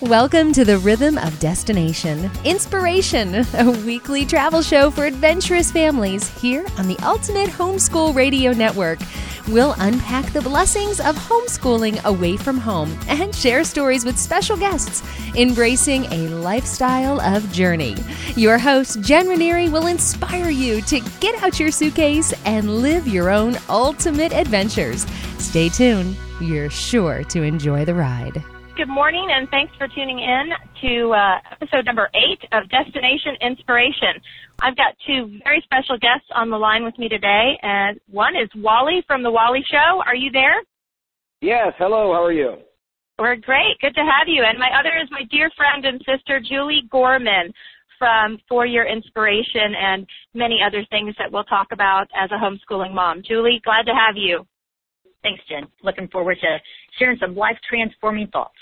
Welcome to the Rhythm of Destination Inspiration, a weekly travel show for adventurous families here on the Ultimate Homeschool Radio Network. We'll unpack the blessings of homeschooling away from home and share stories with special guests, embracing a lifestyle of journey. Your host, Jen Ranieri, will inspire you to get out your suitcase and live your own ultimate adventures. Stay tuned, you're sure to enjoy the ride. Good morning, and thanks for tuning in to uh, episode number eight of Destination Inspiration. I've got two very special guests on the line with me today, and one is Wally from the Wally Show. Are you there? Yes. Hello. How are you? We're great. Good to have you. And my other is my dear friend and sister, Julie Gorman from For Your Inspiration and many other things that we'll talk about as a homeschooling mom. Julie, glad to have you. Thanks, Jen. Looking forward to sharing some life transforming thoughts.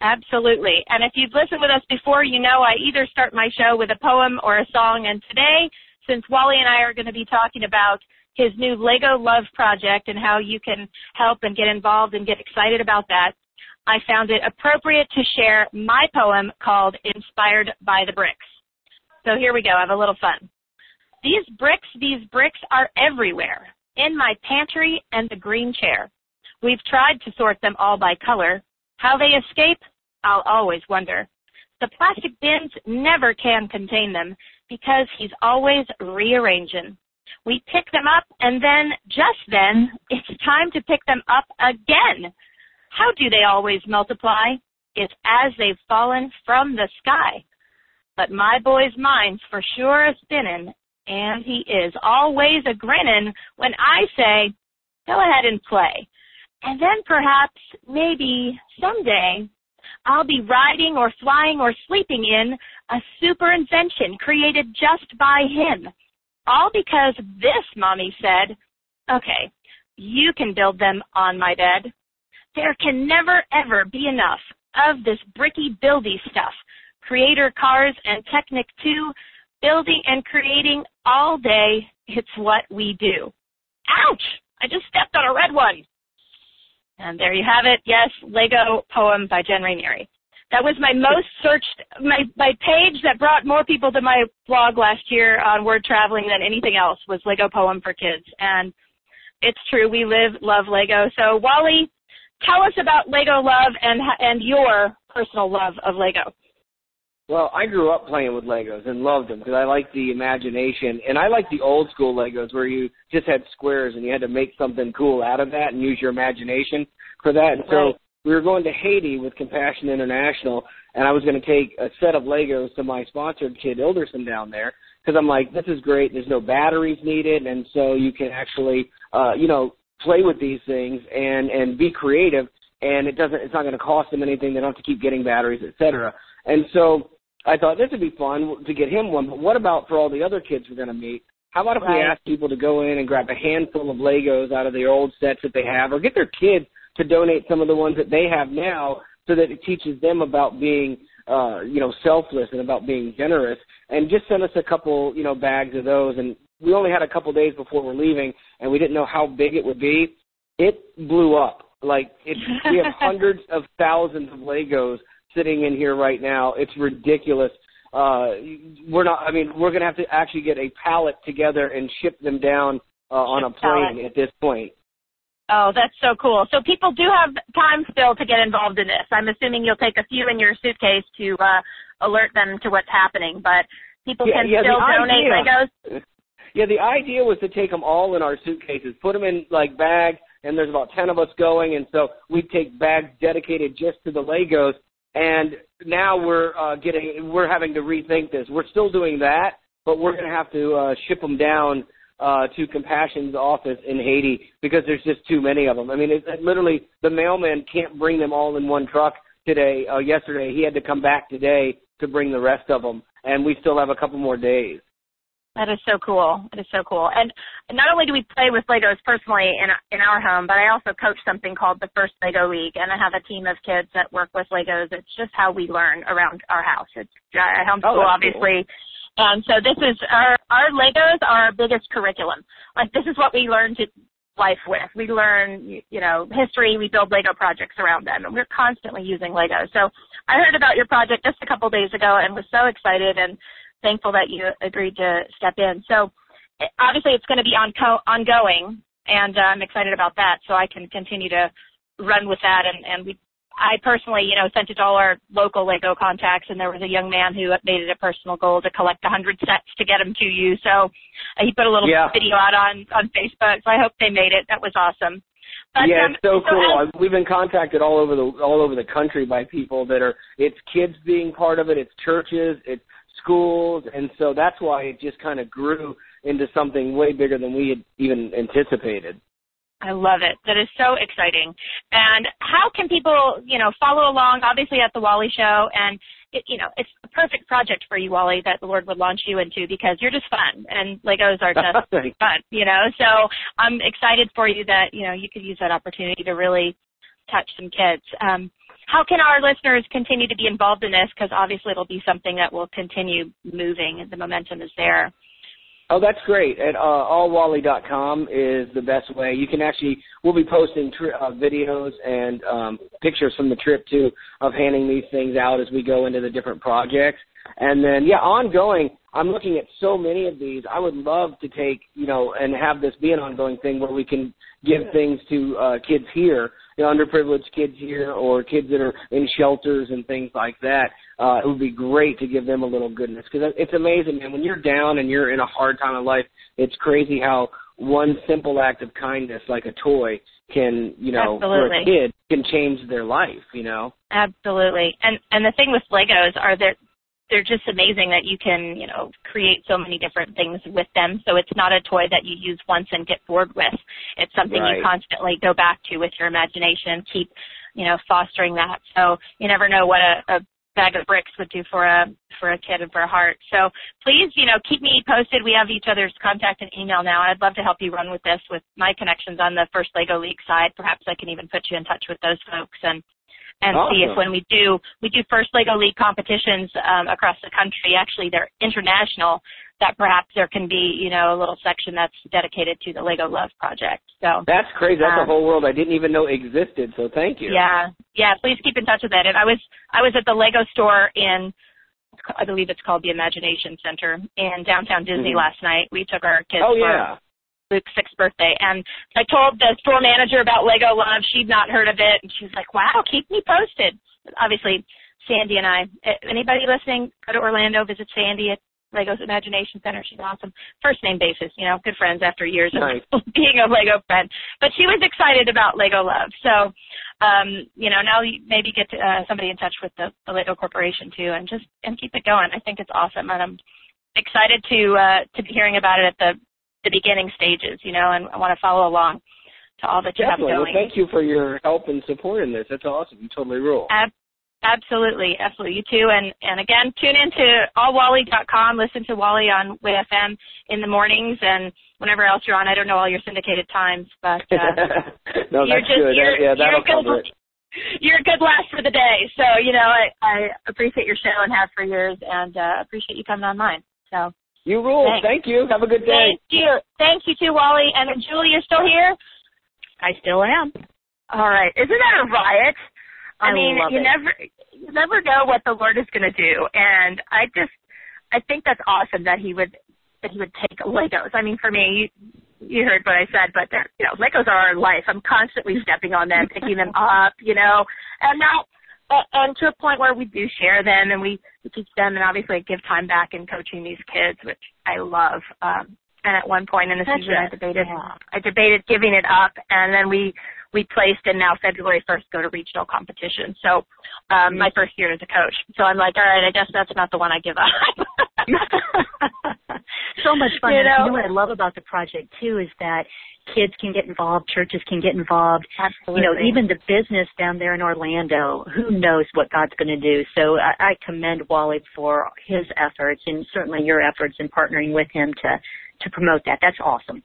Absolutely. And if you've listened with us before, you know I either start my show with a poem or a song. And today, since Wally and I are going to be talking about his new Lego Love project and how you can help and get involved and get excited about that, I found it appropriate to share my poem called Inspired by the Bricks. So here we go. Have a little fun. These bricks, these bricks are everywhere in my pantry and the green chair. We've tried to sort them all by color. How they escape, I'll always wonder. The plastic bins never can contain them because he's always rearranging. We pick them up and then, just then, it's time to pick them up again. How do they always multiply? It's as they've fallen from the sky. But my boy's mind's for sure a spinning and he is always a grinning when I say, go ahead and play. And then perhaps, maybe, someday, I'll be riding or flying or sleeping in a super invention created just by him. All because this mommy said, okay, you can build them on my bed. There can never ever be enough of this bricky buildy stuff. Creator cars and Technic 2 building and creating all day. It's what we do. Ouch! I just stepped on a red one. And there you have it. Yes, Lego poem by Jen Ranieri. That was my most searched, my, my page that brought more people to my blog last year on word traveling than anything else was Lego poem for kids. And it's true. We live, love Lego. So Wally, tell us about Lego love and, and your personal love of Lego. Well, I grew up playing with Legos and loved them because I like the imagination and I like the old school Legos where you just had squares and you had to make something cool out of that and use your imagination for that. And so right. we were going to Haiti with Compassion International and I was going to take a set of Legos to my sponsored kid Ilderson down there because I'm like, this is great. There's no batteries needed and so you can actually, uh, you know, play with these things and and be creative and it doesn't it's not going to cost them anything. They don't have to keep getting batteries, etc. And so I thought this would be fun to get him one, but what about for all the other kids we're going to meet? How about if right. we ask people to go in and grab a handful of Legos out of the old sets that they have, or get their kids to donate some of the ones that they have now, so that it teaches them about being, uh, you know, selfless and about being generous, and just send us a couple, you know, bags of those. And we only had a couple days before we're leaving, and we didn't know how big it would be. It blew up. Like it, we have hundreds of thousands of Legos sitting in here right now. It's ridiculous. Uh, we're not. I mean, we're going to have to actually get a pallet together and ship them down uh, on a plane pallet. at this point. Oh, that's so cool. So people do have time still to get involved in this. I'm assuming you'll take a few in your suitcase to uh, alert them to what's happening, but people Yeah, can yeah, still donate idea- Legos. Yeah, the idea was to take them all in our suitcases, put them in like bags, and there's about ten of us going, and so we'd take bags dedicated just to the Legos. And now we're uh, getting, we're having to rethink this. We're still doing that, but we're going to have to uh, ship them down uh, to Compassion's office in Haiti because there's just too many of them. I mean, it, it literally the mailman can't bring them all in one truck today. Uh, yesterday, he had to come back today to bring the rest of them, and we still have a couple more days. That is so cool. That is so cool. And not only do we play with Legos personally in in our home, but I also coach something called the First Lego League, and I have a team of kids that work with Legos. It's just how we learn around our house. It's uh, I homeschool, Oh, obviously. And so this is our our Legos are our biggest curriculum. Like this is what we learn to life with. We learn, you know, history. We build Lego projects around them, and we're constantly using Lego. So I heard about your project just a couple days ago and was so excited and thankful that you agreed to step in. So obviously it's going to be on ongoing, and uh, I'm excited about that. So I can continue to run with that, and and we. I personally, you know, sent it to all our local Lego contacts, and there was a young man who made it a personal goal to collect 100 sets to get them to you. So uh, he put a little yeah. video out on on Facebook. So I hope they made it. That was awesome. But, yeah, um, it's so, so cool. as, We've been contacted all over the all over the country by people that are it's kids being part of it, it's churches, it's schools, and so that's why it just kind of grew into something way bigger than we had even anticipated. I love it. That is so exciting. And how can people, you know, follow along? Obviously at the Wally Show, and it, you know, it's a perfect project for you, Wally, that the Lord would launch you into because you're just fun, and Legos are just fun, you know. So I'm excited for you that you know you could use that opportunity to really touch some kids. Um, how can our listeners continue to be involved in this? Because obviously it'll be something that will continue moving, and the momentum is there. Oh, that's great. At uh, allwally.com is the best way. You can actually, we'll be posting tri- uh, videos and um, pictures from the trip too of handing these things out as we go into the different projects. And then, yeah, ongoing, I'm looking at so many of these. I would love to take, you know, and have this be an ongoing thing where we can give things to uh, kids here, you know, underprivileged kids here, or kids that are in shelters and things like that. Uh, it would be great to give them a little goodness because it's amazing, man. When you're down and you're in a hard time of life, it's crazy how one simple act of kindness, like a toy, can, you know, Absolutely. for a kid, can change their life. You know. Absolutely. And and the thing with Legos are that they're just amazing that you can, you know, create so many different things with them. So it's not a toy that you use once and get bored with. It's something Right. you constantly go back to with your imagination, keep, you know, fostering that. So you never know what a, a bag of bricks would do for a for a kid and for a heart. So please, you know, keep me posted. We have each other's contact and email now. I'd love to help you run with this with my connections on the First Lego League side. Perhaps I can even put you in touch with those folks and and see if when we do we do first Lego League competitions um, across the country, actually they're international, that perhaps there can be you know a little section that's dedicated to the Lego Love project. So That's crazy. That's a Um, whole world I didn't even know existed. So thank you. yeah, yeah, please keep in touch with that. And I was I was at the Lego store in I believe it's called the Imagination Center in downtown Disney Mhm. last night. We took our kids Oh yeah. Luke's sixth birthday. And I told the store manager about Lego Love. She'd not heard of it. And she was like, wow, keep me posted. Obviously, Sandy and I, anybody listening, go to Orlando, visit Sandy at Lego's Imagination Center. She's awesome. First name basis, you know, good friends after years Nice. of being a Lego friend. But she was excited about Lego Love. So, um, you know, now you maybe get to, uh, somebody in touch with the, the Lego Corporation too and just, and keep it going. I think it's awesome. And I'm excited to, uh, to be hearing about it at the, the beginning stages, you know, and I want to follow along to all that you Definitely. have Well, going. thank you for your help and support in this. That's awesome. You totally rule. Ab- absolutely, absolutely. You too. And and again, tune in to allwally.com. Listen to Wally on WAY-FM in the mornings and whenever else you're on. I don't know all your syndicated times, but uh, no, you're that's just good. you're, That- yeah, you're that'll a good, cover it. You're a good last for the day. So you know, I I appreciate your show and have for years, and uh, appreciate you coming on mine. So You rule. Thanks. Thank you. Have a good day. thank you, thank you too, Wally. And Julie, you're still here. I still am. All right. Isn't that a riot? I, I mean, love you it. never you never know what the Lord is going to do, and I just I think that's awesome that he would that he would take Legos. I mean, for me, you, you heard what I said, but they're, you know, Legos are our life. I'm constantly stepping on them, picking them up, you know, and not a- and to a point where we do share them and we, we teach them and obviously give time back in coaching these kids, which I love. Um, and at one point in the season, I debated yeah. I debated giving it up, and then we we placed and now February 1st go to regional competition. So um, my first year as a coach. So I'm like, all right, I guess that's not the one I give up. so much fun. You know? you know what I love about the project too is that kids can get involved, churches can get involved. Absolutely. You know, even the business down there in Orlando, who knows what God's going to do. So I, I commend Wally for his efforts and certainly your efforts in partnering with him to to promote that. That's awesome.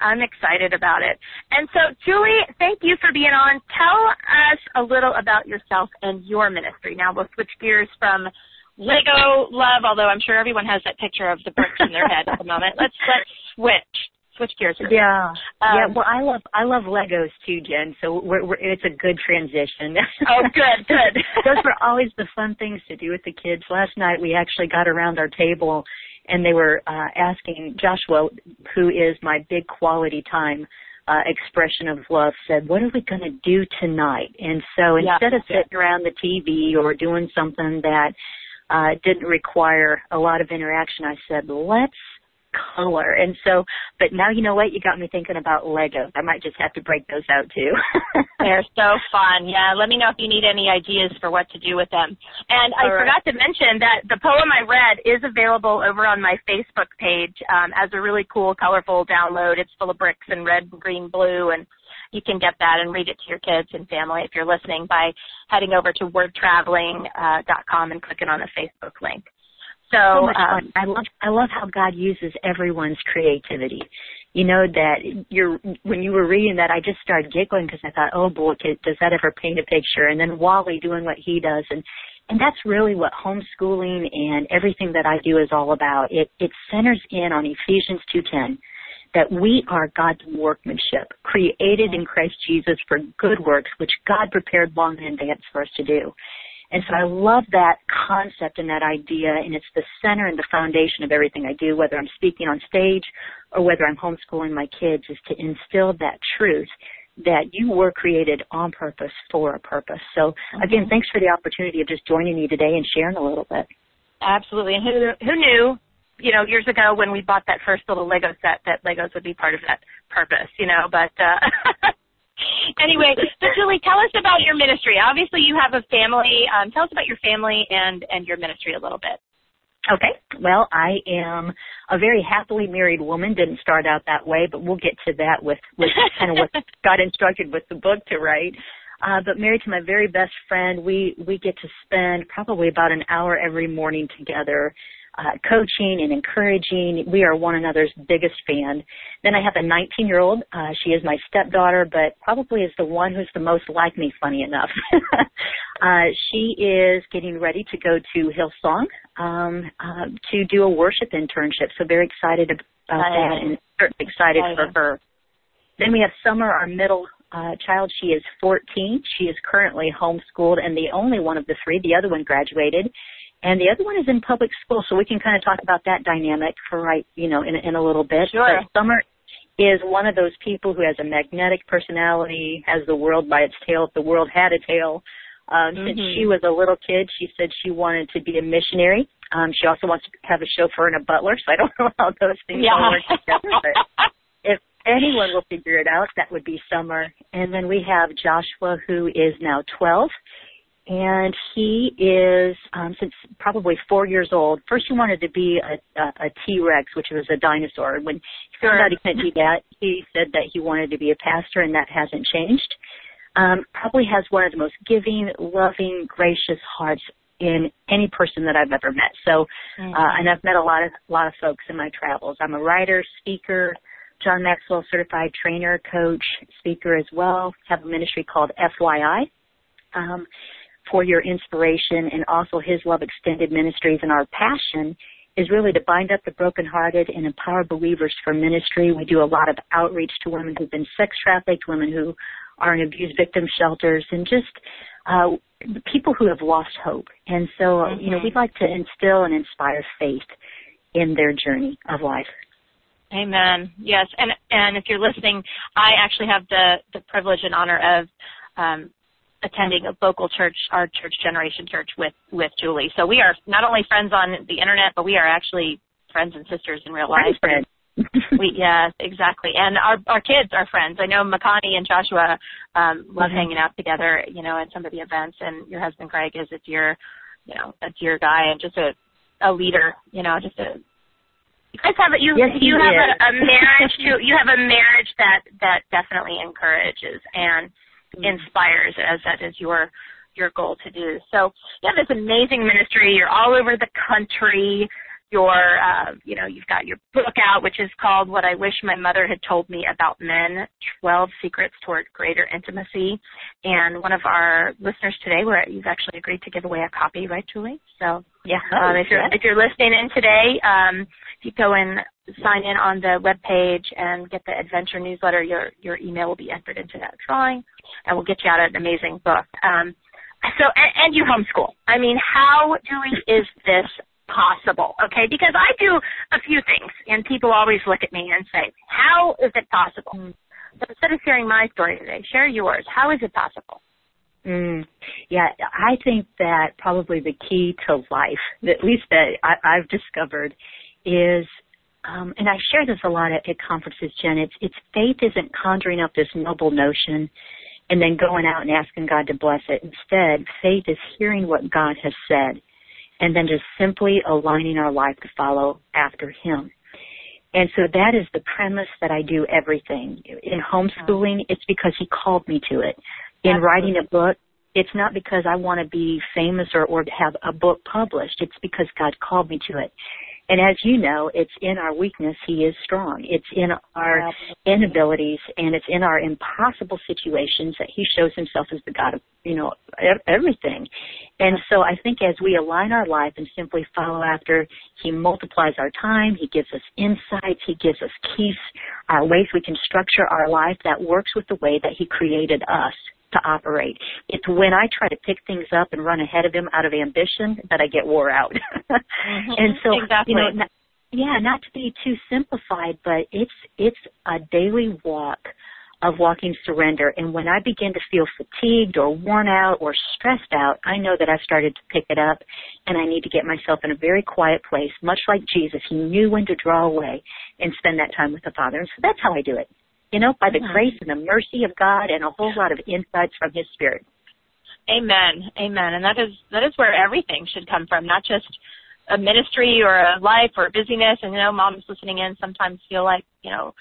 I'm excited about it. And so, Julie, thank you for being on. Tell us a little about yourself and your ministry. Now we'll switch gears from Lego love, although I'm sure everyone has that picture of the bricks in their head at the moment. Let's let's switch. switch gears. Here. Yeah, um, yeah. Well, I love I love Legos too, Jen. So we're, we're, it's a good transition. Oh, good, good. Those were always the fun things to do with the kids. Last night we actually got around our table, and they were uh, asking Joshua, who is my big quality time uh, expression of love, said, "What are we going to do tonight?" And so instead yeah. of sitting around the TV or doing something that uh, didn't require a lot of interaction, I said, let's color. And so, but now you know what? You got me thinking about Legos. I might just have to break those out too. They're so fun. Yeah, let me know if you need any ideas for what to do with them. And I All right. forgot to mention that the poem I read is available over on my Facebook page um, as a really cool, colorful download. It's full of bricks and red, green, blue, and you can get that and read it to your kids and family if you're listening by heading over to wordtraveling.com and clicking on the Facebook link. So, so much um. I love I love how God uses everyone's creativity. You know that you're when you were reading that, I just started giggling because I thought, oh boy, does that ever paint a picture? And then Wally doing what he does, and and that's really what homeschooling and everything that I do is all about. It it centers in on Ephesians two ten. That we are God's workmanship, created in Christ Jesus for good works, which God prepared long in advance for us to do. And so I love that concept and that idea, and it's the center and the foundation of everything I do, whether I'm speaking on stage or whether I'm homeschooling my kids, is to instill that truth that you were created on purpose for a purpose. So mm-hmm. again, thanks for the opportunity of just joining me today and sharing a little bit. Absolutely. And who who knew, you know, years ago when we bought that first little Lego set that Legos would be part of that purpose, you know, but uh anyway, so Julie, tell us about your ministry. Obviously you have a family. Um, tell us about your family and and your ministry a little bit. Okay. Well, I am a very happily married woman. Didn't start out that way, but we'll get to that with, with kind of what got instructed with the book to write. Uh, but married to my very best friend, we, we get to spend probably about an hour every morning together, uh, coaching and encouraging. We are one another's biggest fan. Then I have a 19 year old. Uh, she is my stepdaughter, but probably is the one who's the most like me, funny enough. uh, she is getting ready to go to Hillsong, um, uh, to do a worship internship. So very excited about that and certainly excited for her. Then we have Summer, our middle uh, child. She is 14. She is currently homeschooled and the only one of the three. The other one graduated. And the other one is in public school, so we can kind of talk about that dynamic for right, you know, in, in a little bit. Sure. But Summer is one of those people who has a magnetic personality, has the world by its tail. If the world had a tail, um, since Mhm. she was a little kid, she said she wanted to be a missionary. Um, she also wants to have a chauffeur and a butler. So I don't know how those things all work together. But if anyone will figure it out, that would be Summer. And then we have Joshua, who is now 12. And he is, um, since probably four years old, first he wanted to be a, a, a T-Rex, which was a dinosaur. When he found out he couldn't be that, he said that he wanted to be a pastor, and that hasn't changed. Um, probably has one of the most giving, loving, gracious hearts in any person that I've ever met. So, Mm-hmm. uh, and I've met a lot of lot of folks in my travels. I'm a writer, speaker, John Maxwell certified trainer, coach, speaker as well. Have a ministry called FYI. Um, for your inspiration and also his love extended ministries and our passion is really to bind up the brokenhearted and empower believers for ministry. We do a lot of outreach to women who've been sex trafficked, women who are in abuse victim shelters, and just uh, people who have lost hope. And so, uh, you know, we'd like to instill and inspire faith in their journey of life. Amen. Yes, and and if you're listening, I actually have the the privilege and honor of um, attending a local church, our church, Generation Church, with with Julie. So we are not only friends on the internet, but we are actually friends and sisters in real life. Friends. We yes, exactly. And our our kids are friends. I know Makani and Joshua um love Mhm. hanging out together, you know, at some of the events and your husband Greg is a dear you know, a dear guy and just a a leader, you know, just a you guys have a you Yes, you have a, a marriage you have a marriage that that definitely encourages and inspires as that is your your goal to do. So you have this amazing ministry. You're all over the country. You're, uh, you know, you've got your book out, which is called "What I Wish My Mother Had Told Me About Men: Twelve Secrets Toward Greater Intimacy." And one of our listeners today, where you've actually agreed to give away a copy, right, Julie? So Yeah. Um, if you're if you're listening in today, um, if you go and sign in on the web page and get the adventure newsletter, your your email will be entered into that drawing, and we'll get you out an amazing book. Um, so and, and you homeschool. I mean, how Julie is this possible? Okay, because I do a few things, and people always look at me and say, "How is it possible?" Mm. So instead of sharing my story today, share yours. How is it possible? Mm, yeah, I think that probably the key to life, at least that I, I've discovered, is, um, and I share this a lot at, at conferences, Jen. It's it's faith isn't conjuring up this noble notion and then going out and asking God to bless it. Instead, faith is hearing what God has said and then just simply aligning our life to follow after Him. And so that is the premise that I do everything. In homeschooling, it's because He called me to it in writing a book, it's not because I want to be famous or, or have a book published. It's because God called me to it. And as you know, it's in our weakness He is strong. It's in our inabilities and it's in our impossible situations that He shows Himself as the God of, you know, everything. And so I think as we align our life and simply follow after, He multiplies our time, He gives us insights, He gives us keys, our ways we can structure our life that works with the way that He created us to operate. It's when I try to pick things up and run ahead of him out of ambition that I get wore out. mm-hmm. And so, exactly. you know, not, yeah, not to be too simplified, but it's it's a daily walk of walking surrender. And when I begin to feel fatigued or worn out or stressed out, I know that I've started to pick it up and I need to get myself in a very quiet place, much like Jesus. He knew when to draw away and spend that time with the Father. And so that's how I do it you know, by the mm-hmm. grace and the mercy of God and a whole lot of insights from His Spirit. Amen. Amen. And that is that is where everything should come from, not just a ministry or a life or a busyness. And you know, moms listening in sometimes feel like you know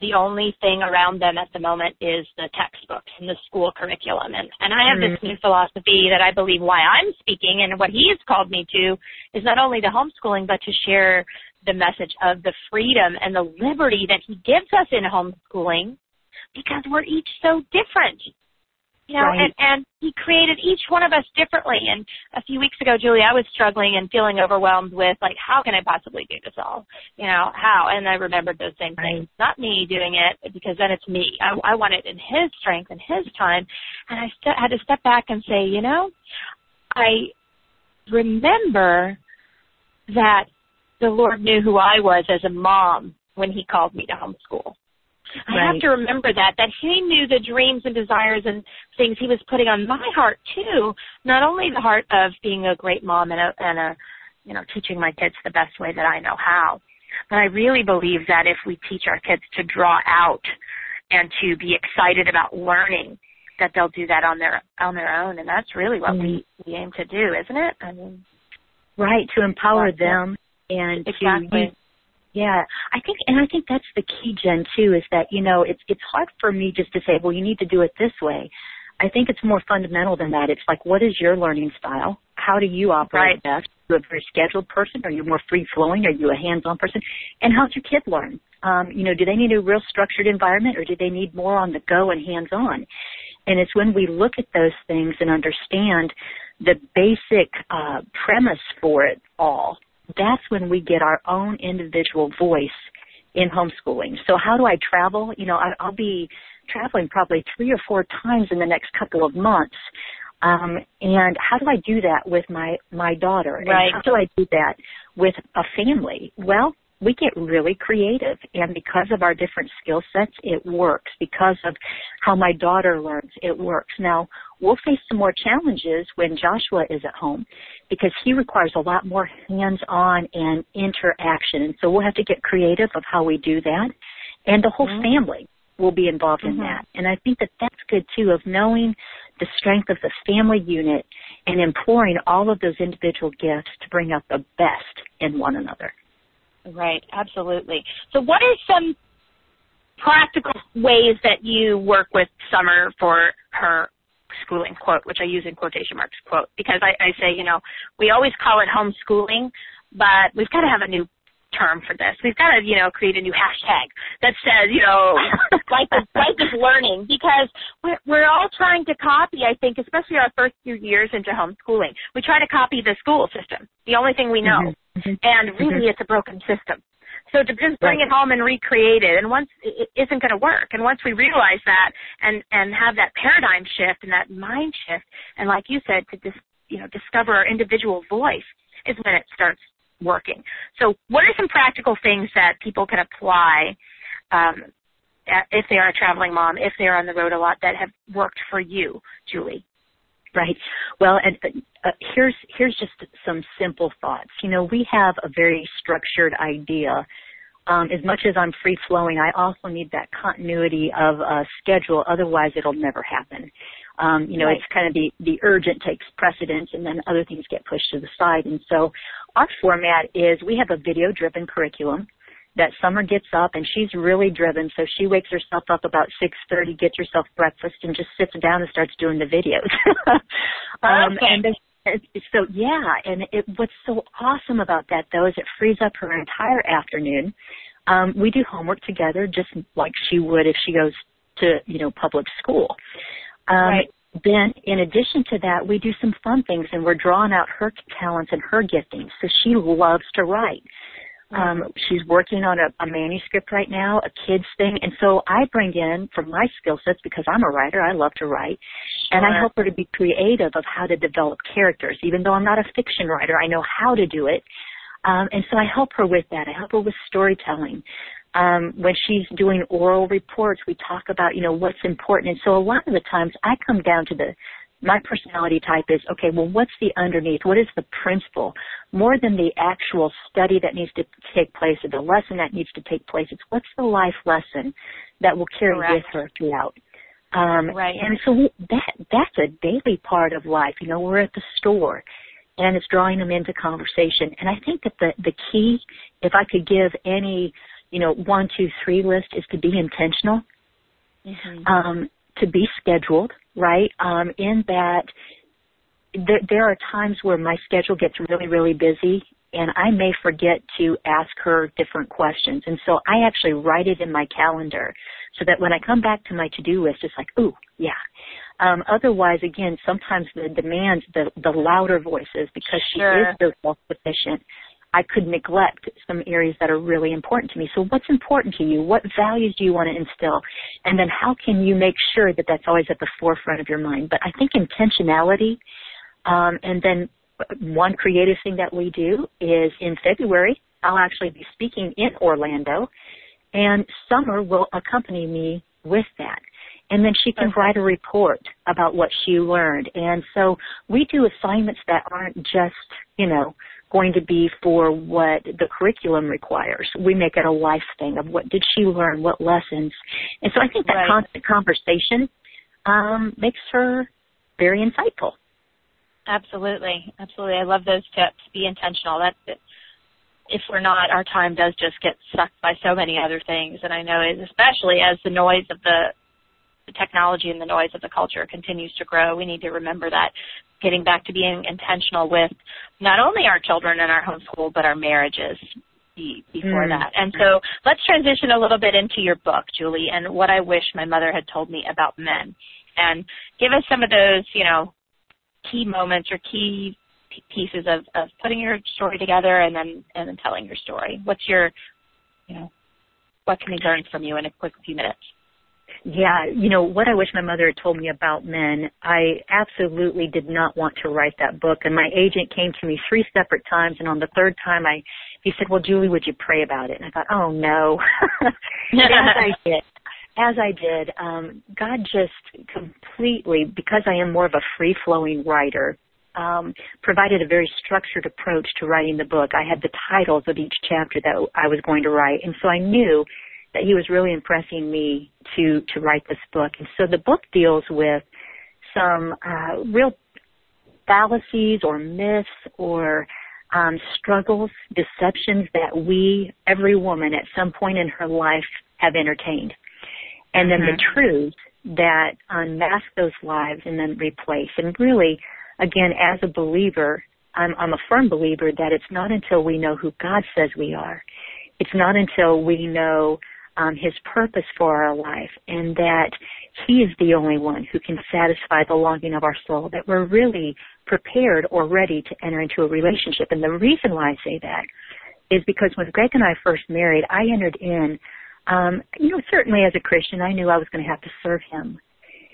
the only thing around them at the moment is the textbooks and the school curriculum. And and I have mm-hmm. this new philosophy that I believe why I'm speaking and what he has called me to is not only the homeschooling but to share the message of the freedom and the liberty that he gives us in homeschooling because we're each so different. You know, right. and, and he created each one of us differently. And a few weeks ago, Julie, I was struggling and feeling overwhelmed with like, how can I possibly do this all? You know, how? And I remembered those same right. things. Not me doing it because then it's me. I, I want it in his strength and his time. And I st- had to step back and say, you know, I remember that the Lord knew who I was as a mom when He called me to homeschool. Right. I have to remember that that He knew the dreams and desires and things He was putting on my heart too. Not only the heart of being a great mom and a, and a you know teaching my kids the best way that I know how, but I really believe that if we teach our kids to draw out and to be excited about learning, that they'll do that on their on their own, and that's really what mm-hmm. we we aim to do, isn't it? I mean, right to empower them and exactly. to yeah, I think, and I think that's the key, Jen, too, is that you know it's it's hard for me just to say, well, you need to do it this way. I think it's more fundamental than that. It's like, what is your learning style? How do you operate right. best? Are you a very scheduled person? Are you more free flowing? Are you a hands-on person? And how's your kid learn? Um, you know, do they need a real structured environment, or do they need more on the go and hands-on? And it's when we look at those things and understand the basic uh, premise for it all that's when we get our own individual voice in homeschooling. So how do I travel? You know, I'll be traveling probably three or four times in the next couple of months. Um, and how do I do that with my my daughter? Right. And how do I do that with a family? Well, we get really creative and because of our different skill sets it works. Because of how my daughter learns it works. Now we'll face some more challenges when joshua is at home because he requires a lot more hands on and interaction. And so we'll have to get creative of how we do that and the whole mm-hmm. family will be involved mm-hmm. in that. And i think that that's good too of knowing the strength of the family unit and employing all of those individual gifts to bring out the best in one another Right, absolutely. So, what are some practical ways that you work with Summer for her schooling quote, which I use in quotation marks quote, because I, I say, you know, we always call it homeschooling, but we've got to have a new term for this. We've got to, you know, create a new hashtag that says, you know, life is, life is learning because we're, we're all trying to copy, I think, especially our first few years into homeschooling. We try to copy the school system, the only thing we know. Mm-hmm. And really, mm-hmm. it's a broken system. So to just bring right. it home and recreate it, and once it isn't going to work, and once we realize that and and have that paradigm shift and that mind shift, and like you said, to just you know discover our individual voice is when it starts working. So, what are some practical things that people can apply um, if they are a traveling mom, if they are on the road a lot, that have worked for you, Julie? Right. Well, and uh, here's here's just some simple thoughts. You know, we have a very structured idea. Um, as much as I'm free flowing, I also need that continuity of a schedule. Otherwise, it'll never happen. Um, you know, right. it's kind of the, the urgent takes precedence and then other things get pushed to the side. And so our format is we have a video driven curriculum that Summer gets up and she's really driven. So she wakes herself up about 6.30, gets herself breakfast and just sits down and starts doing the videos. um, okay. and so yeah, and it, what's so awesome about that though is it frees up her entire afternoon. Um, we do homework together just like she would if she goes to, you know, public school. Um, right. Then, in addition to that, we do some fun things, and we're drawing out her talents and her giftings. So she loves to write. Um, she's working on a, a manuscript right now, a kids thing, and so I bring in from my skill sets because I'm a writer. I love to write, sure. and I help her to be creative of how to develop characters. Even though I'm not a fiction writer, I know how to do it, um, and so I help her with that. I help her with storytelling um, when she's doing oral reports, we talk about, you know, what's important. And so a lot of the times I come down to the, my personality type is, okay, well, what's the underneath? What is the principle? More than the actual study that needs to take place or the lesson that needs to take place, it's what's the life lesson that will carry Correct. with her throughout. Um, right. And so we, that that's a daily part of life. You know, we're at the store, and it's drawing them into conversation. And I think that the the key, if I could give any you know, one, two, three list is to be intentional, mm-hmm. um, to be scheduled, right? Um, in that there, there are times where my schedule gets really, really busy and I may forget to ask her different questions. And so I actually write it in my calendar so that when I come back to my to-do list, it's like, ooh, yeah. Um, otherwise, again, sometimes the demands, the, the louder voices, because she is so self-sufficient, I could neglect some areas that are really important to me. So what's important to you? What values do you want to instill? And then how can you make sure that that's always at the forefront of your mind? But I think intentionality, um, and then one creative thing that we do is in February, I'll actually be speaking in Orlando, and Summer will accompany me with that. And then she can write a report about what she learned. And so we do assignments that aren't just, you know, going to be for what the curriculum requires. We make it a life thing of what did she learn, what lessons. And so I think that right. constant conversation um, makes her very insightful. Absolutely, absolutely. I love those tips. Be intentional. That's it. if we're not, our time does just get sucked by so many other things. And I know, especially as the noise of the the technology and the noise of the culture continues to grow, we need to remember that getting back to being intentional with not only our children and our homeschool, but our marriages before mm. that. And so let's transition a little bit into your book, Julie, and what I wish my mother had told me about men. And give us some of those, you know, key moments or key pieces of, of putting your story together and then and then telling your story. What's your, you know, what can we learn from you in a quick few minutes? Yeah, you know, what I wish my mother had told me about men, I absolutely did not want to write that book. And my agent came to me three separate times, and on the third time, I he said, "Well, Julie, would you pray about it?" And I thought, "Oh no." as I did, as I did, um, God just completely, because I am more of a free flowing writer, um, provided a very structured approach to writing the book. I had the titles of each chapter that I was going to write, and so I knew that he was really impressing me to to write this book. And so the book deals with some uh, real fallacies or myths or um, struggles, deceptions that we, every woman at some point in her life, have entertained, and then mm-hmm. the truths that unmask those lives and then replace. And really, again, as a believer, I'm, I'm a firm believer that it's not until we know who God says we are, it's not until we know um, His purpose for our life, and that He is the only one who can satisfy the longing of our soul, that we're really prepared or ready to enter into a relationship. And the reason why I say that is because when Greg and I first married, I entered in, um, you know, certainly as a Christian, I knew I was going to have to serve Him.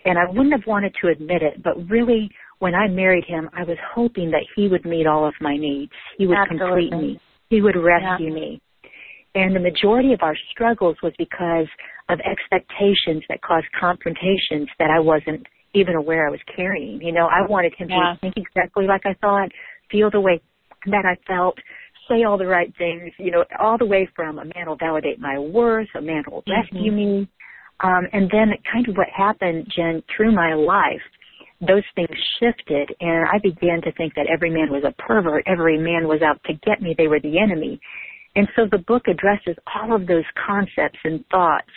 And I wouldn't have wanted to admit it, but really, when I married him, I was hoping that he would meet all of my needs. He would Absolutely. complete me. He would rescue yeah. me. And the majority of our struggles was because of expectations that caused confrontations that I wasn't even aware I was carrying. You know, I wanted him Yeah. to think exactly like I thought, feel the way that I felt, say all the right things, you know, all the way from a man will validate my worth, a man will rescue me. Um, and then kind of what happened, Jen, through my life, those things shifted and I began to think that every man was a pervert, every man was out to get me, they were the enemy. And so the book addresses all of those concepts and thoughts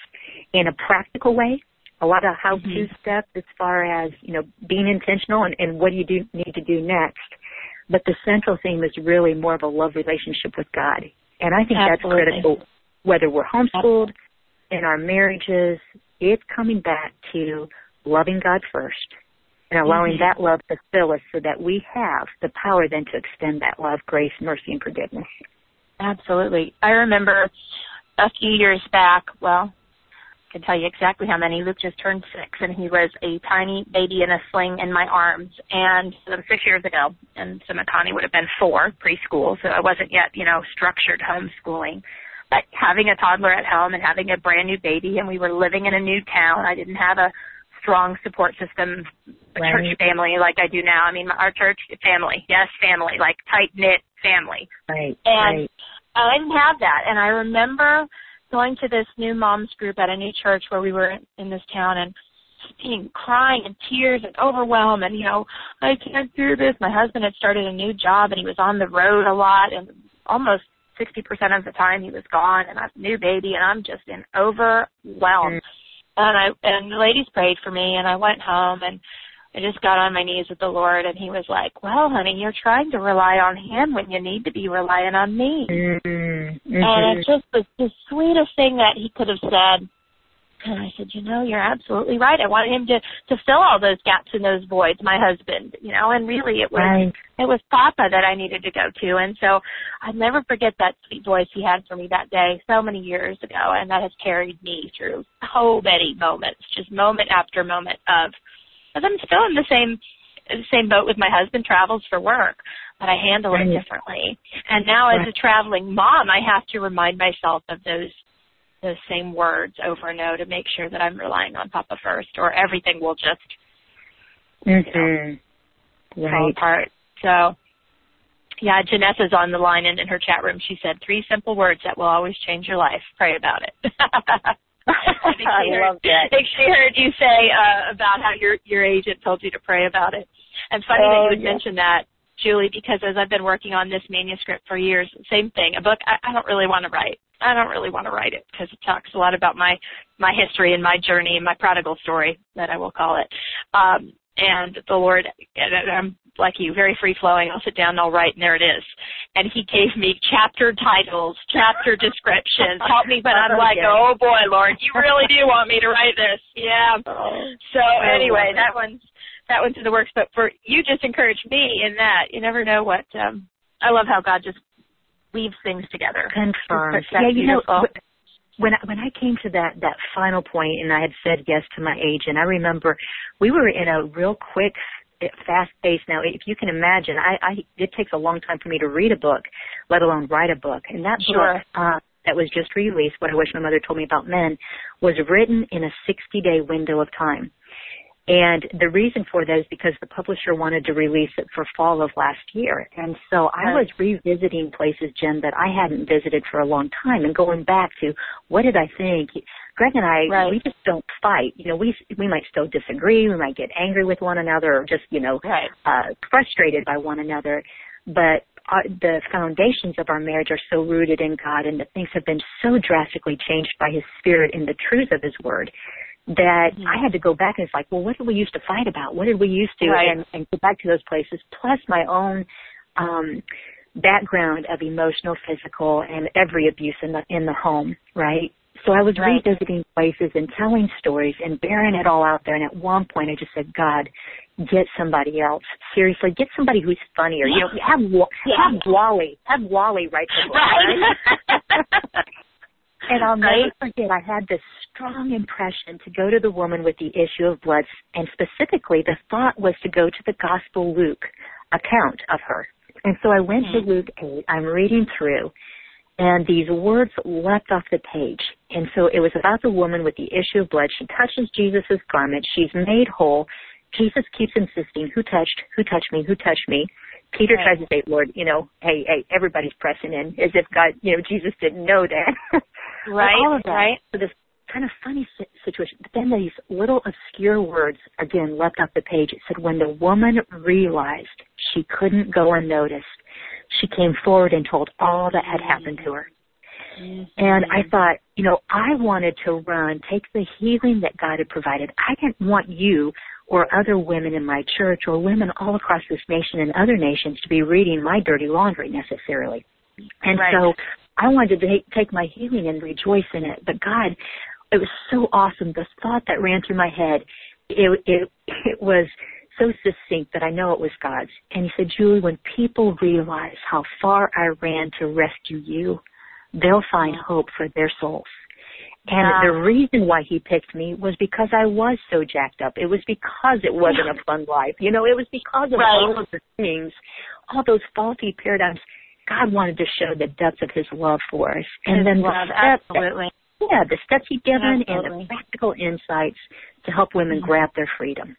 in a practical way, a lot of how-to steps as far as, you know, being intentional and, and what do you do, need to do next. But the central theme is really more of a love relationship with God. And I think Absolutely. that's critical whether we're homeschooled, in our marriages, it's coming back to loving God first and allowing Mhm. that love to fill us so that we have the power then to extend that love, grace, mercy, and forgiveness. Absolutely. I remember a few years back, well, I can tell you exactly how many. Luke just turned six, and he was a tiny baby in a sling in my arms. And was six years ago. And so Makani would have been four, preschool, so I wasn't yet, you know, structured homeschooling. But having a toddler at home and having a brand new baby, and we were living in a new town, I didn't have a strong support system, a Right. church family like I do now. I mean, our church family, yes, family, like tight knit family. Right. And right. I didn't have that. And I remember going to this new moms group at a new church where we were in this town and being crying and tears and overwhelmed and, you know, I can't do this. My husband had started a new job and he was on the road a lot and almost 60% of the time he was gone and I have a new baby and I'm just in overwhelmed. Mm. And I, and the ladies prayed for me and I went home and I just got on my knees with the Lord and he was like, well, honey, you're trying to rely on him when you need to be relying on me. Mm-hmm. And it just was the sweetest thing that he could have said. And I said, you know, you're absolutely right. I wanted him to to fill all those gaps and those voids, my husband, you know, and really it was Right. it was Papa that I needed to go to. And so I'll never forget that sweet voice he had for me that day so many years ago and that has carried me through so many moments, just moment after moment of because I'm still in the same the same boat with my husband travels for work, but I handle it differently. And now as a traveling mom, I have to remind myself of those those same words over and over to make sure that I'm relying on Papa first, or everything will just Mhm. fall Right. apart. So, yeah, Janessa's on the line and in her chat room. She said three simple words that will always change your life. Pray about it. I think I she heard, love that. I think she heard you say uh, about how your your agent told you to pray about it. And funny that Oh, you would yeah. mention that, Julie, because as I've been working on this manuscript for years, same thing. A book I, I don't really want to write. I don't really want to write it because it talks a lot about my my history and my journey and my prodigal story that I will call it. Um, and the Lord, and I'm like you, very free flowing. I'll sit down and I'll write, and there it is. And He gave me chapter titles, chapter descriptions, help me. But I'm like, oh boy, Lord, you really do want me to write this? Yeah. So anyway, that one's that one's in the works. But for you, just encourage me in that. You never know what. um I love how God just weaves things together. Confirmed. Yeah, you know, beautiful. when I, when I came to that that final point and I had said yes to my agent, I remember we were in a real quick, fast pace. Now, if you can imagine, I, I it takes a long time for me to read a book, let alone write a book. And that Sure. book uh, that was just released, "What I Wish My Mother Told Me About Men," was written in a 60 day window of time. And the reason for that is because the publisher wanted to release it for fall of last year. And so I was revisiting places, Jen, that I hadn't visited for a long time and going back to what did I think? Greg and I, Right. we just don't fight. You know, we, we might still disagree. We might get angry with one another or just, you know, Right. uh, frustrated by one another. But our, the foundations of our marriage are so rooted in God and the things have been so drastically changed by His Spirit and the truth of His Word that Mhm. I had to go back and it's like, well, what did we used to fight about? What did we used to? Right. And, and go back to those places, plus my own um, background of emotional, physical, and every abuse in the in the home, right? So I was right. revisiting places and telling stories and bearing it all out there. And at one point, I just said, God, get somebody else. Seriously, get somebody who's funnier. You know, have yeah. have Wally, have Wally write the book. Right. and I'll never forget. I had this strong impression to go to the woman with the issue of blood, and specifically, the thought was to go to the Gospel Luke account of her. And so I went mm-hmm. to Luke 8. I'm reading through, and these words leapt off the page. And so it was about the woman with the issue of blood. She touches Jesus' garment. She's made whole. Jesus keeps insisting, who touched, who touched me, who touched me. Peter tries to say, Lord, you know, hey, hey, everybody's pressing in as if God, you know, Jesus didn't know that. right, all of that. right. So this kind of funny situation. But then these little obscure words, again, leapt off the page. It said, when the woman realized she couldn't go unnoticed, she came forward and told all that had happened to her. Mm-hmm. And I thought, you know, I wanted to run, take the healing that God had provided. I didn't want you or other women in my church or women all across this nation and other nations to be reading my dirty laundry necessarily. And right. so I wanted to take my healing and rejoice in it. But God, it was so awesome. The thought that ran through my head, it, it, it was so succinct that I know it was God's. And he said, Julie, when people realize how far I ran to rescue you, they'll find hope for their souls. And yeah. the ah. reason why he picked me was because I was so jacked up. It was because it wasn't a fun life. You know, it was because of right. all of the things, all those faulty paradigms. God wanted to show the depth of his love for us. And his then love, the absolutely. yeah, the steps he'd given absolutely. and the practical insights to help women mm-hmm. grab their freedom.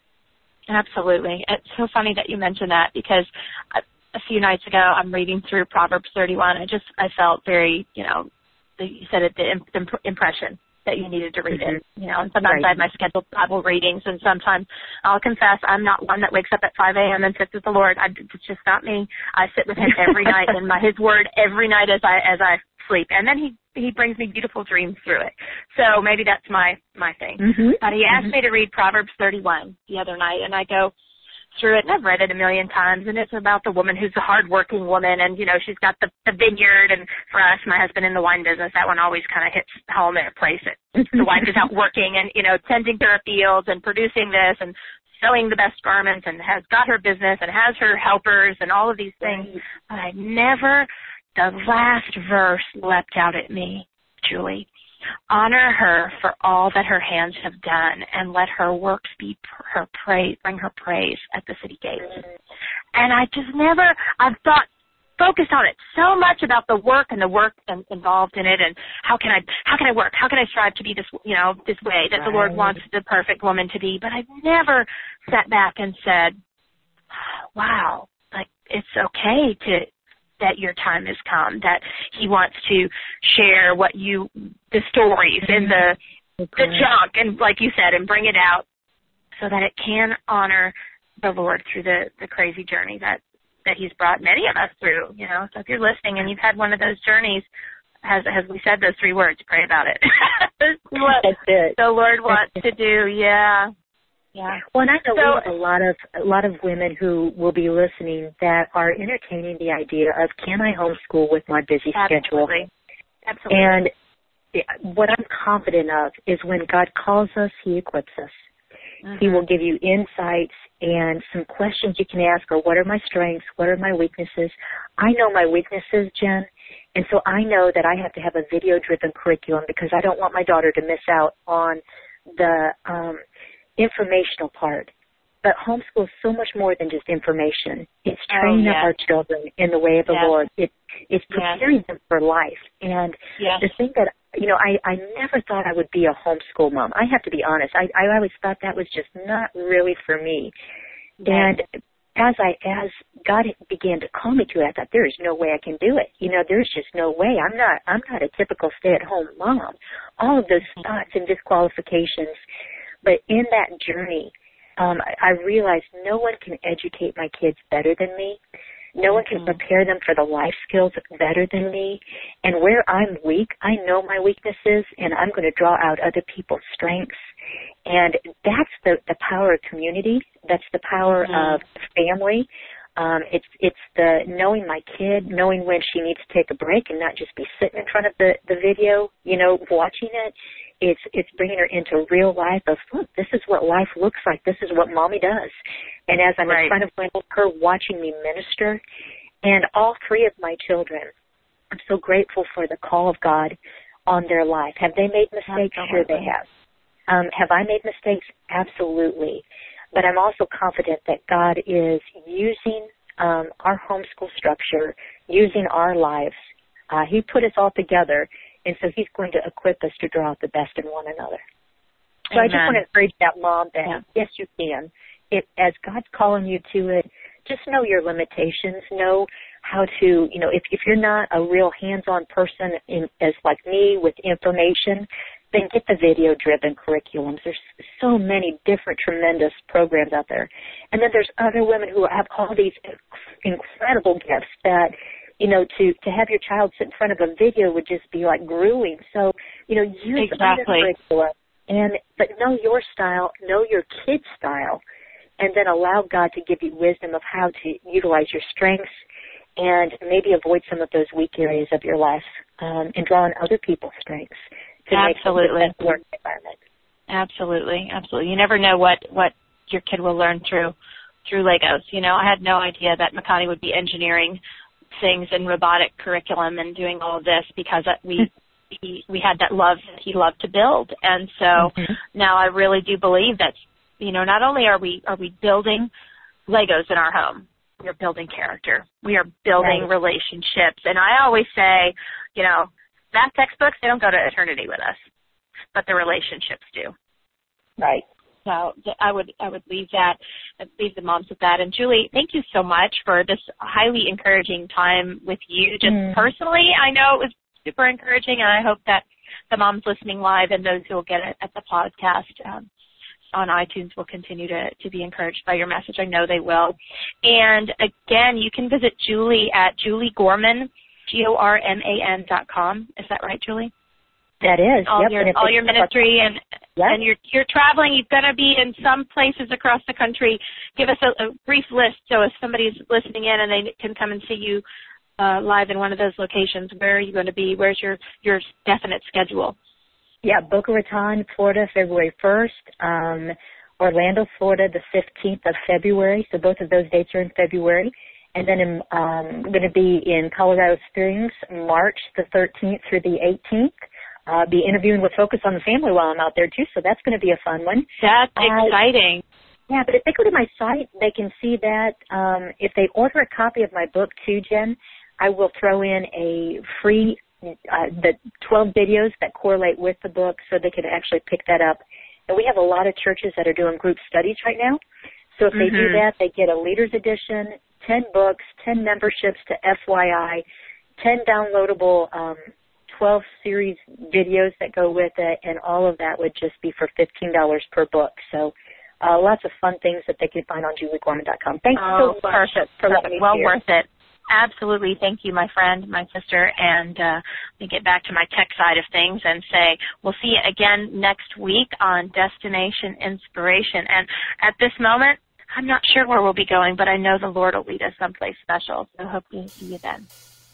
Absolutely. It's so funny that you mentioned that because a few nights ago I'm reading through Proverbs 31. I just I felt very, you know, you said it the imp- impression that you needed to read mm-hmm. it. You know, and sometimes right. I have my scheduled Bible readings, and sometimes I'll confess I'm not one that wakes up at 5 a.m. and sits with the Lord. I, it's just not me. I sit with Him every night and my His Word every night as I as I sleep, and then He He brings me beautiful dreams through it. So maybe that's my my thing. Mm-hmm. But He asked mm-hmm. me to read Proverbs 31 the other night, and I go through it and I've read it a million times and it's about the woman who's a hardworking woman and you know she's got the the vineyard and for us my husband in the wine business that one always kind of hits home in a place that the wife is out working and you know tending to her fields and producing this and sewing the best garments and has got her business and has her helpers and all of these things. But I never the last verse leapt out at me Julie Honor her for all that her hands have done, and let her works be her praise, bring her praise at the city gates. And I just never, I've thought, focused on it so much about the work and the work involved in it, and how can I, how can I work? How can I strive to be this, you know, this way that right. the Lord wants the perfect woman to be? But I've never sat back and said, wow, like it's okay to that your time has come, that he wants to share what you, the stories and the, mm-hmm. okay. the junk and like you said, and bring it out so that it can honor the Lord through the, the crazy journey that, that he's brought many of us through, you know. So if you're listening and you've had one of those journeys, has has we said those three words, pray about it. what That's it. the Lord wants to do, yeah. Yeah. Well, and I know so, we have a lot of a lot of women who will be listening that are entertaining the idea of can I homeschool with my busy absolutely. schedule? Absolutely. And what I'm confident of is when God calls us, He equips us. Mm-hmm. He will give you insights and some questions you can ask or what are my strengths, what are my weaknesses. I know my weaknesses, Jen, and so I know that I have to have a video driven curriculum because I don't want my daughter to miss out on the um informational part. But homeschool is so much more than just information. It's oh, training oh, yes. up our children in the way of the yes. Lord. It, it's preparing yes. them for life. And the thing that you know, I, I never thought I would be a homeschool mom. I have to be honest. I, I always thought that was just not really for me. And as I as God began to call me to it, I thought there is no way I can do it. You know, there's just no way. I'm not I'm not a typical stay at home mom. All of those mm-hmm. thoughts and disqualifications but in that journey, um, I, I realized no one can educate my kids better than me. No one can mm-hmm. prepare them for the life skills better than me. And where I'm weak, I know my weaknesses and I'm going to draw out other people's strengths. And that's the, the power of community. That's the power mm-hmm. of family. Um, it's it's the knowing my kid, knowing when she needs to take a break and not just be sitting in front of the the video, you know, watching it. It's it's bringing her into real life of look, this is what life looks like. This is what mommy does. And as I'm right. in front of her, watching me minister, and all three of my children, I'm so grateful for the call of God on their life. Have they made mistakes? Sure, they have. Um, have I made mistakes? Absolutely. But I'm also confident that God is using um, our homeschool structure, using our lives. Uh, he put us all together, and so He's going to equip us to draw out the best in one another. So Amen. I just want to encourage that mom that Yeah. yes, you can. It, as God's calling you to it, just know your limitations. Know how to, you know, if if you're not a real hands-on person, in, as like me with information, then get the video-driven curriculums. There's so many different tremendous programs out there, and then there's other women who have all these incredible gifts that you know, to to have your child sit in front of a video would just be like grueling. So, you know, use Exactly. other curricula and but know your style, know your kid's style, and then allow God to give you wisdom of how to utilize your strengths and maybe avoid some of those weak areas of your life um, and draw on other people's strengths to Absolutely. make the work environment. Absolutely, absolutely. You never know what what your kid will learn through through Legos. You know, I had no idea that Makani would be engineering things and robotic curriculum and doing all of this because we he, we had that love that he loved to build, and so Mhm. now I really do believe that you know not only are we are we building Legos in our home, we are building character. We are building Right. relationships, and I always say, you know, math textbooks they don't go to eternity with us, but the relationships do. Right. So I would I would leave that leave the moms with that. And Julie, thank you so much for this highly encouraging time with you. Just Mm. personally, I know it was super encouraging, and I hope that the moms listening live and those who will get it at the podcast um, on iTunes will continue to to be encouraged by your message. I know they will. And again, you can visit Julie at Julie Gorman, G O R M A N dot com. Is that right, Julie? That is. all yep. your all your ministry and Yep. and you're you're traveling. You're going to be in some places across the country. Give us a, a brief list so if somebody's listening in and they can come and see you uh, live in one of those locations, where are you going to be? Where's your your definite schedule? Yeah, Boca Raton, Florida, February 1st. Um, Orlando, Florida, the 15th of February. So both of those dates are in February. And then I'm um, going to be in Colorado Springs, March the 13th through the 18th. Uh, be interviewing with Focus on the Family while I'm out there too, so that's going to be a fun one. That's Uh, exciting. Yeah, but if they go to my site, they can see that. Um, if they order a copy of my book too, Jen, I will throw in a free uh, the 12 videos that correlate with the book, so they can actually pick that up. And we have a lot of churches that are doing group studies right now. So if they do Mhm. that, they get a leaders edition, 10 books, 10 memberships to FYI, 10 downloadable um, 12 series videos that go with it, and all of that would just be for $15 per book. So uh, lots of fun things that they can find on juliegorman.com. Thanks Oh, so much perfect. for letting me Well share. worth it. Absolutely. Thank you, my friend, my sister. And uh, let me get back to my tech side of things and say we'll see you again next week on Destination Inspiration. And at this moment, I'm not sure where we'll be going, but I know the Lord will lead us someplace special. So hope to see you then.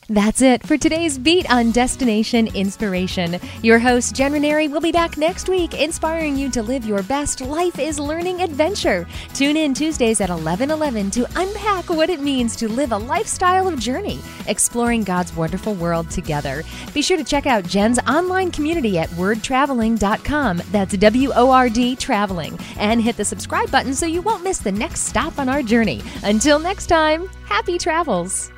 That's it for today's beat on Destination Inspiration. Your host, Jen Renary, will be back next week, inspiring you to live your best life is learning adventure. Tune in Tuesdays at 11:11 to unpack what it means to live a lifestyle of journey, exploring God's wonderful world together. Be sure to check out Jen's online community at wordtraveling.com. That's W O R D traveling, and hit the subscribe button so you won't miss the next stop on our journey. Until next time, happy travels.